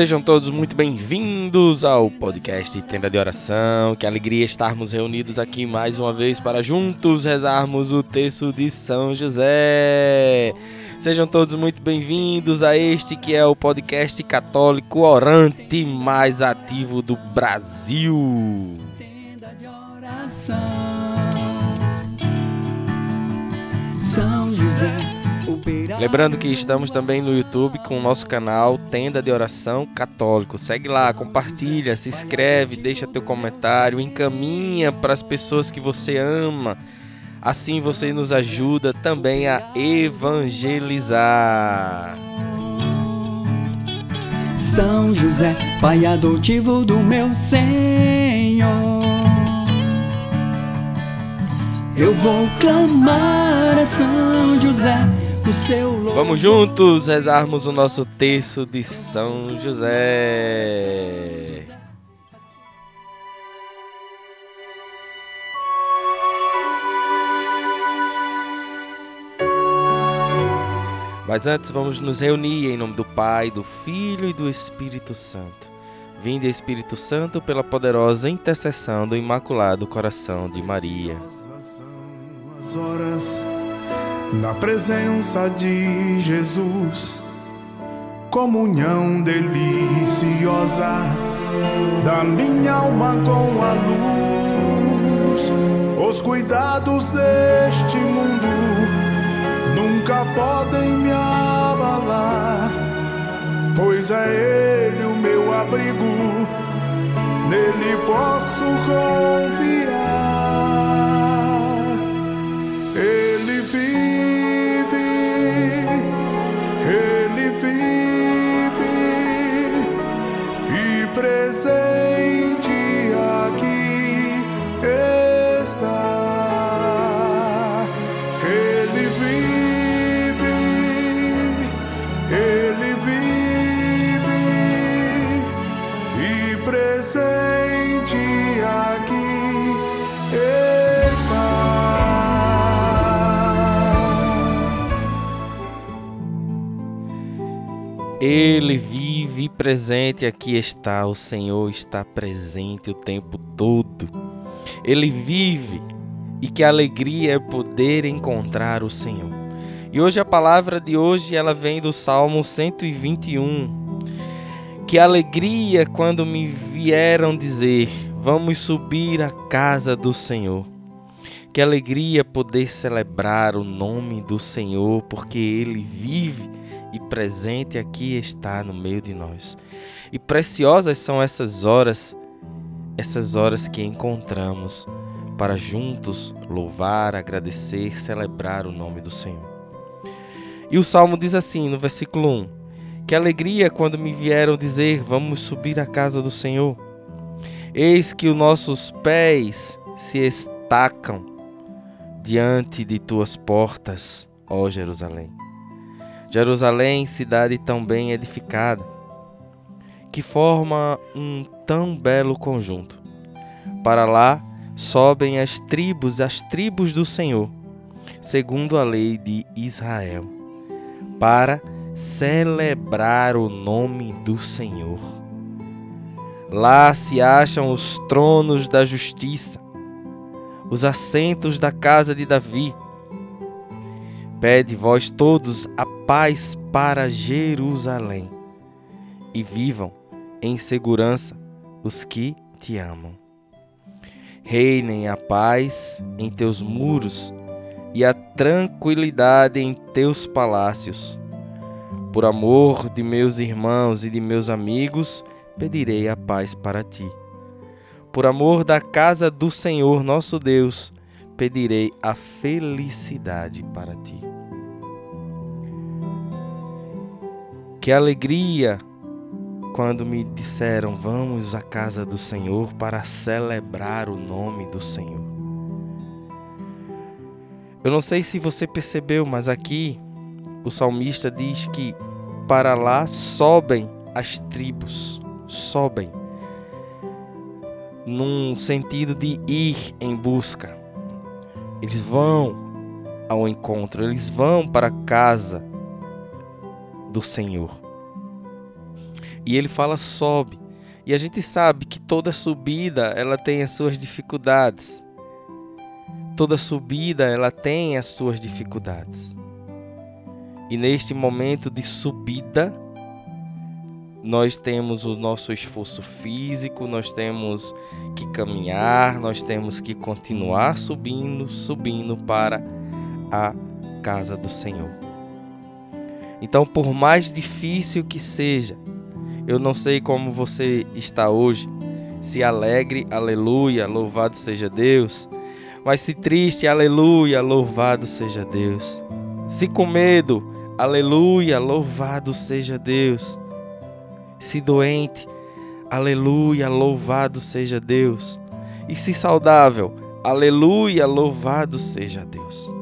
Sejam todos muito bem-vindos ao podcast Tenda de Oração. Que alegria estarmos reunidos aqui mais uma vez para juntos rezarmos o texto de São José. Sejam todos muito bem-vindos a este que é o podcast católico orante mais ativo do Brasil. Tenda de Oração. São José Lembrando que estamos também no YouTube com o nosso canal Tenda de Oração Católico. Segue lá, compartilha, se inscreve, deixa teu comentário, encaminha para as pessoas que você ama. Assim você nos ajuda também a evangelizar. São José, Pai adotivo do meu Senhor. Eu vou clamar a São José Vamos juntos rezarmos o nosso texto de São José. Mas antes vamos nos reunir em nome do Pai, do Filho e do Espírito Santo. Vinde Espírito Santo pela poderosa intercessão do Imaculado Coração de Maria. As horas na presença de Jesus, comunhão deliciosa da minha alma com a luz. Os cuidados deste mundo nunca podem me abalar, pois é Ele o meu abrigo, nele posso confiar. Ele vive presente, aqui está, o Senhor está presente o tempo todo. Ele vive e que alegria é poder encontrar o Senhor. E hoje a palavra de hoje ela vem do Salmo 121. Que alegria quando me vieram dizer: "Vamos subir à casa do Senhor". Que alegria poder celebrar o nome do Senhor, porque ele vive e presente aqui está no meio de nós. E preciosas são essas horas, essas horas que encontramos para juntos louvar, agradecer, celebrar o nome do Senhor. E o salmo diz assim, no versículo 1: Que alegria quando me vieram dizer: Vamos subir à casa do Senhor. Eis que os nossos pés se estacam diante de tuas portas, ó Jerusalém. Jerusalém, cidade tão bem edificada, que forma um tão belo conjunto. Para lá sobem as tribos, as tribos do Senhor, segundo a lei de Israel, para celebrar o nome do Senhor. Lá se acham os tronos da justiça, os assentos da casa de Davi. Pede vós todos a paz para Jerusalém e vivam em segurança os que te amam. Reinem a paz em teus muros e a tranquilidade em teus palácios. Por amor de meus irmãos e de meus amigos, pedirei a paz para ti. Por amor da casa do Senhor nosso Deus, pedirei a felicidade para ti. Que alegria quando me disseram: Vamos à casa do Senhor para celebrar o nome do Senhor. Eu não sei se você percebeu, mas aqui o salmista diz que para lá sobem as tribos, sobem, num sentido de ir em busca. Eles vão ao encontro, eles vão para casa do Senhor. E ele fala sobe. E a gente sabe que toda subida ela tem as suas dificuldades. Toda subida ela tem as suas dificuldades. E neste momento de subida, nós temos o nosso esforço físico, nós temos que caminhar, nós temos que continuar subindo, subindo para a casa do Senhor. Então, por mais difícil que seja, eu não sei como você está hoje, se alegre, aleluia, louvado seja Deus, mas se triste, aleluia, louvado seja Deus. Se com medo, aleluia, louvado seja Deus. Se doente, aleluia, louvado seja Deus. E se saudável, aleluia, louvado seja Deus.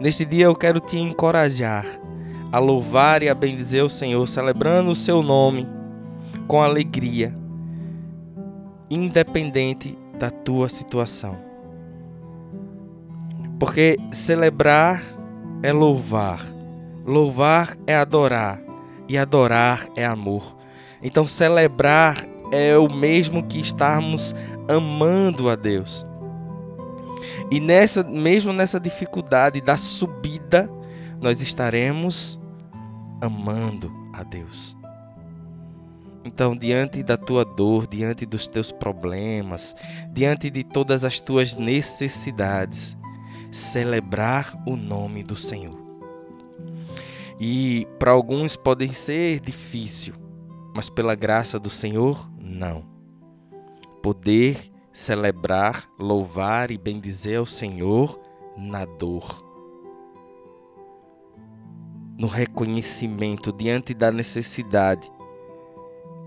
Neste dia eu quero te encorajar a louvar e a bendizer o Senhor, celebrando o seu nome com alegria, independente da tua situação. Porque celebrar é louvar, louvar é adorar, e adorar é amor. Então, celebrar é o mesmo que estarmos amando a Deus. E nessa, mesmo nessa dificuldade da subida, nós estaremos amando a Deus. Então, diante da tua dor, diante dos teus problemas, diante de todas as tuas necessidades, celebrar o nome do Senhor. E para alguns pode ser difícil, mas pela graça do Senhor, não. Poder celebrar, louvar e bendizer ao Senhor na dor no reconhecimento diante da necessidade.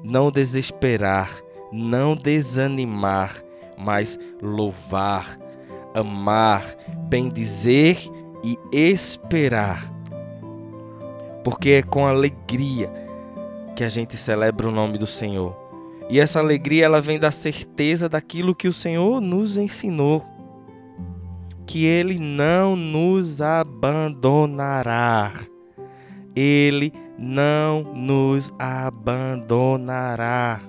Não desesperar, não desanimar, mas louvar, amar, bendizer e esperar. Porque é com alegria que a gente celebra o nome do Senhor. E essa alegria ela vem da certeza daquilo que o Senhor nos ensinou. Que ele não nos abandonará ele não nos abandonará.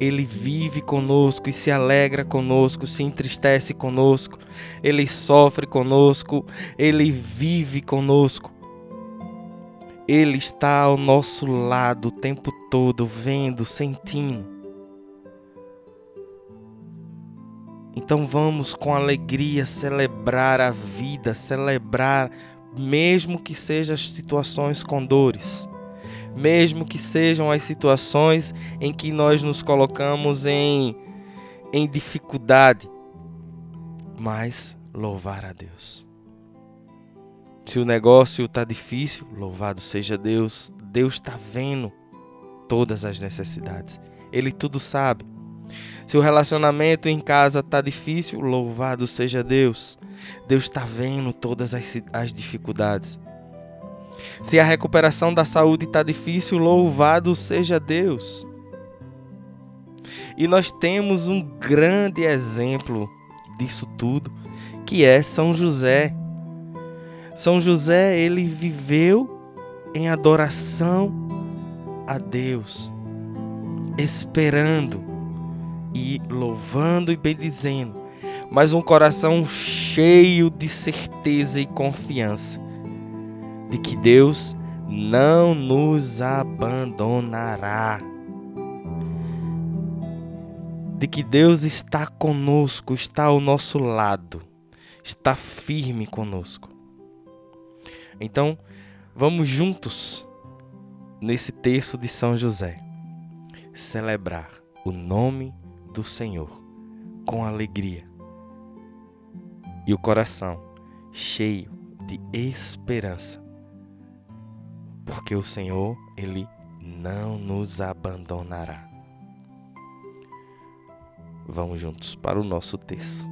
Ele vive conosco e se alegra conosco, se entristece conosco, ele sofre conosco, ele vive conosco. Ele está ao nosso lado o tempo todo, vendo, sentindo. Então vamos com alegria celebrar a vida, celebrar mesmo que sejam as situações com dores, mesmo que sejam as situações em que nós nos colocamos em, em dificuldade, mas louvar a Deus. Se o negócio está difícil, louvado seja Deus, Deus está vendo todas as necessidades, Ele tudo sabe. Se o relacionamento em casa está difícil, louvado seja Deus. Deus está vendo todas as, as dificuldades. Se a recuperação da saúde está difícil, louvado seja Deus. E nós temos um grande exemplo disso tudo, que é São José. São José, ele viveu em adoração a Deus, esperando e louvando e bendizendo, mas um coração cheio de certeza e confiança de que Deus não nos abandonará. De que Deus está conosco, está ao nosso lado, está firme conosco. Então, vamos juntos nesse texto de São José celebrar o nome do Senhor com alegria e o coração cheio de esperança, porque o Senhor, Ele não nos abandonará. Vamos juntos para o nosso texto.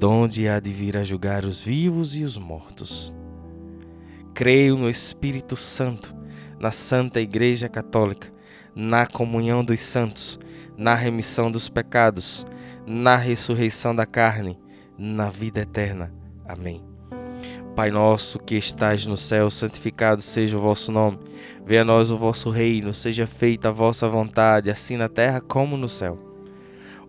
donde há de vir a julgar os vivos e os mortos. Creio no Espírito Santo, na Santa Igreja Católica, na comunhão dos santos, na remissão dos pecados, na ressurreição da carne, na vida eterna. Amém. Pai nosso que estais no céu, santificado seja o vosso nome. Venha a nós o vosso reino, seja feita a vossa vontade, assim na terra como no céu.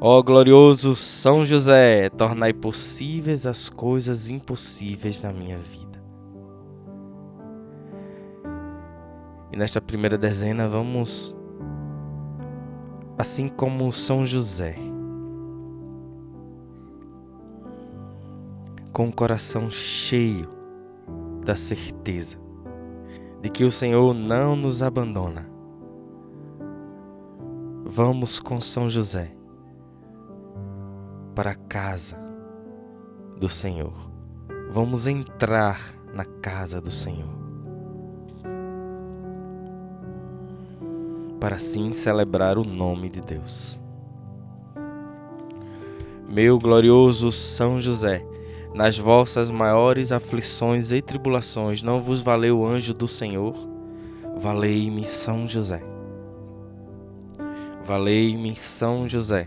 Ó glorioso São José, tornai possíveis as coisas impossíveis na minha vida. E nesta primeira dezena vamos, assim como São José, com o coração cheio da certeza de que o Senhor não nos abandona. Vamos com São José para a casa do Senhor. Vamos entrar na casa do Senhor. para assim celebrar o nome de Deus. Meu glorioso São José, nas vossas maiores aflições e tribulações, não vos valeu o anjo do Senhor? Valei-me São José. Valei-me São José.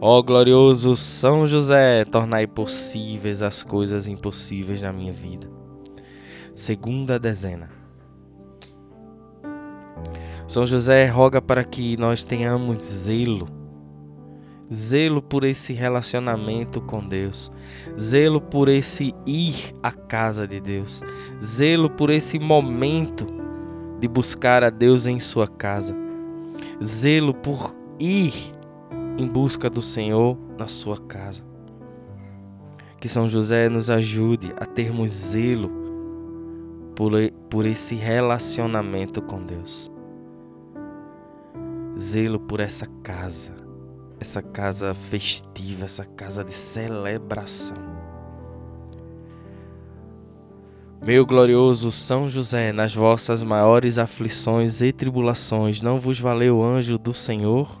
Ó glorioso São José, tornai possíveis as coisas impossíveis na minha vida. Segunda dezena. São José roga para que nós tenhamos zelo zelo por esse relacionamento com Deus, zelo por esse ir à casa de Deus, zelo por esse momento de buscar a Deus em sua casa, zelo por ir em busca do Senhor na sua casa. Que São José nos ajude a termos zelo por, por esse relacionamento com Deus. Zelo por essa casa essa casa festiva, essa casa de celebração. Meu glorioso São José, nas vossas maiores aflições e tribulações, não vos valeu o anjo do Senhor?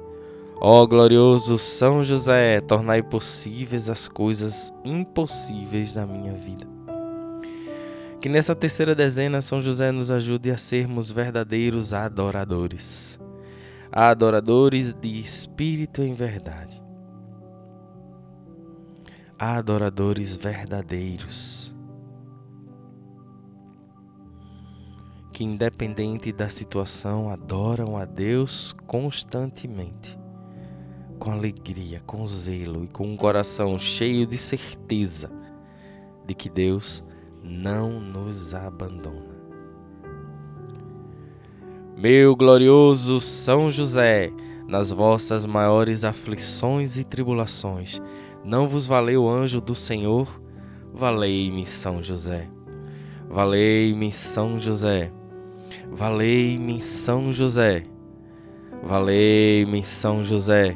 Ó glorioso São José, tornai possíveis as coisas impossíveis na minha vida. Que nessa terceira dezena São José nos ajude a sermos verdadeiros adoradores. Adoradores de espírito em verdade adoradores verdadeiros, que, independente da situação, adoram a Deus constantemente, com alegria, com zelo e com um coração cheio de certeza de que Deus não nos abandona. Meu glorioso São José, nas vossas maiores aflições e tribulações, não vos valeu o anjo do Senhor? Valei-me, São José. Valei-me, São José. Valei-me, São José. Valei-me, São José.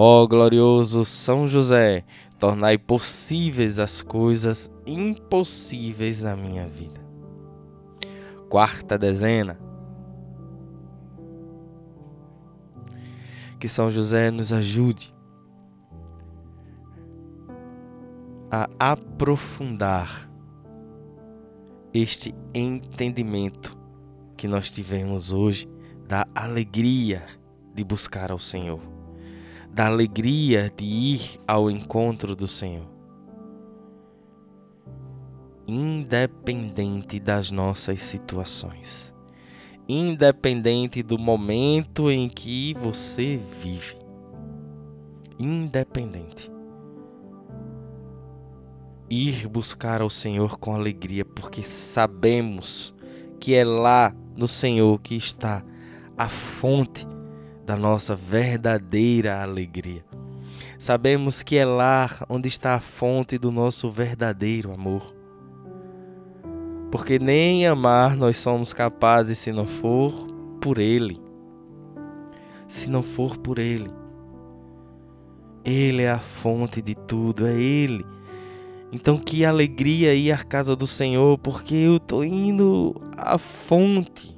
Ó glorioso São José, tornai possíveis as coisas impossíveis na minha vida. Quarta dezena. Que São José nos ajude a aprofundar este entendimento que nós tivemos hoje da alegria de buscar ao Senhor, da alegria de ir ao encontro do Senhor, independente das nossas situações, independente do momento em que você vive, independente. Ir buscar ao Senhor com alegria, porque sabemos que é lá no Senhor que está a fonte da nossa verdadeira alegria. Sabemos que é lá onde está a fonte do nosso verdadeiro amor. Porque nem amar nós somos capazes se não for por Ele. Se não for por Ele. Ele é a fonte de tudo, é Ele então que alegria ir à casa do Senhor, porque eu tô indo à fonte.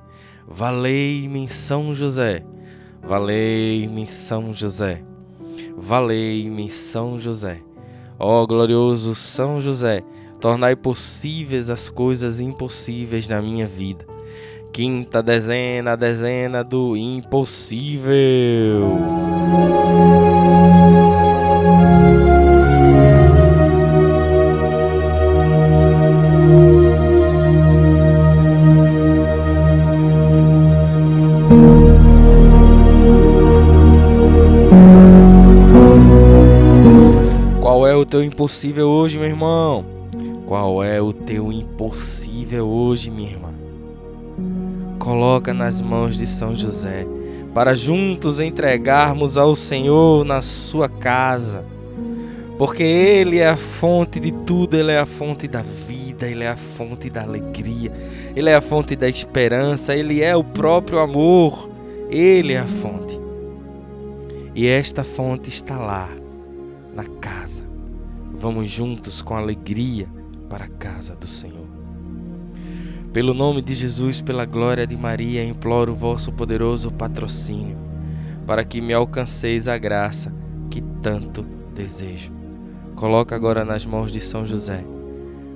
valei-me São José, valei-me São José, valei-me São José. Ó glorioso São José, tornai possíveis as coisas impossíveis na minha vida. Quinta dezena, dezena do impossível. Teu impossível hoje, meu irmão? Qual é o teu impossível hoje, minha irmã? Coloca nas mãos de São José para juntos entregarmos ao Senhor na sua casa, porque Ele é a fonte de tudo, Ele é a fonte da vida, Ele é a fonte da alegria, Ele é a fonte da esperança, Ele é o próprio amor, Ele é a fonte. E esta fonte está lá, na casa. Vamos juntos com alegria para a casa do Senhor. Pelo nome de Jesus, pela glória de Maria, imploro o vosso poderoso patrocínio, para que me alcanceis a graça que tanto desejo. Coloca agora nas mãos de São José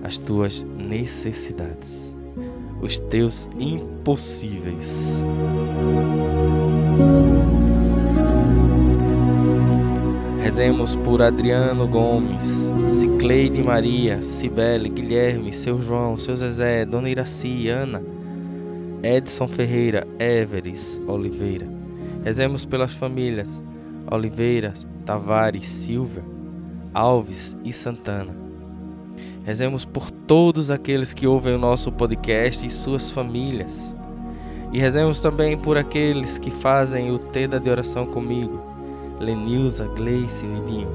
as tuas necessidades, os teus impossíveis. Rezemos por Adriano Gomes, Cicleide Maria, Cibele, Guilherme, seu João, seu Zezé, Dona Iraci, Ana, Edson Ferreira, Everes Oliveira. Rezemos pelas famílias Oliveira, Tavares, Silvia, Alves e Santana. Rezemos por todos aqueles que ouvem o nosso podcast e suas famílias. E rezemos também por aqueles que fazem o tenda de oração comigo Lenilza, Gleice, Nidinho.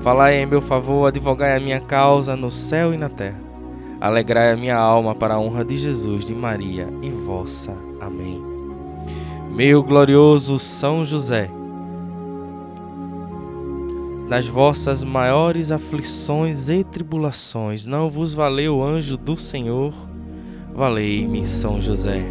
Falai em meu favor, advogai a minha causa no céu e na terra. Alegrai a minha alma para a honra de Jesus, de Maria e vossa. Amém. Meu glorioso São José, nas vossas maiores aflições e tribulações, não vos valeu o anjo do Senhor? Valei-me, São José.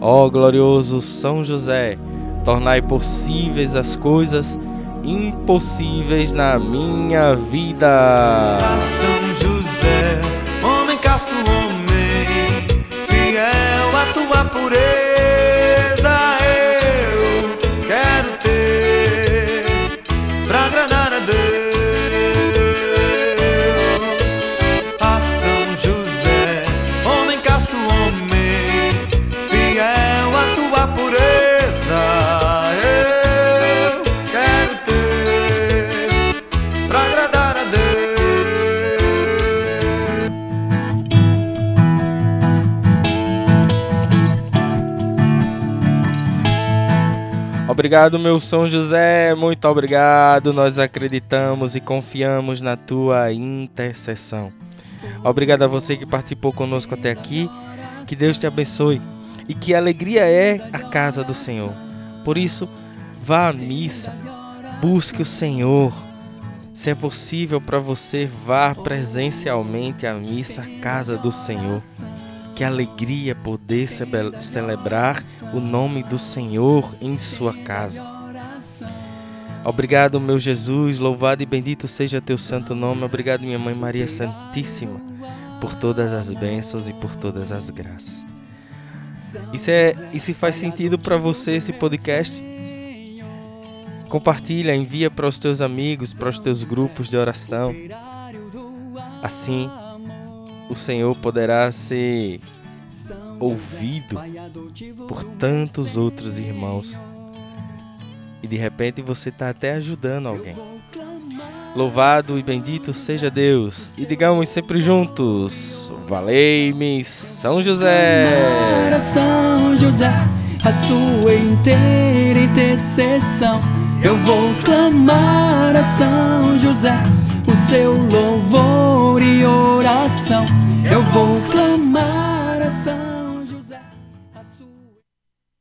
Ó glorioso São José, tornai possíveis as coisas impossíveis na minha vida. Obrigado, meu São José, muito obrigado. Nós acreditamos e confiamos na tua intercessão. Obrigado a você que participou conosco até aqui. Que Deus te abençoe e que alegria é a casa do Senhor. Por isso, vá à missa, busque o Senhor. Se é possível para você, vá presencialmente à missa, à casa do Senhor. Que alegria poder celebrar o nome do Senhor em sua casa. Obrigado, meu Jesus, louvado e bendito seja teu santo nome. Obrigado, minha mãe Maria Santíssima, por todas as bênçãos e por todas as graças. Isso é, se faz sentido para você esse podcast? Compartilha, envia para os teus amigos, para os teus grupos de oração. Assim, o Senhor poderá ser ouvido por tantos outros irmãos. E de repente você está até ajudando alguém. Louvado e bendito seja Deus. E digamos sempre juntos: Valei-me, São José. São José, a sua inteira intercessão. Eu vou clamar a São José o seu louvor e oração. Eu vou clamar.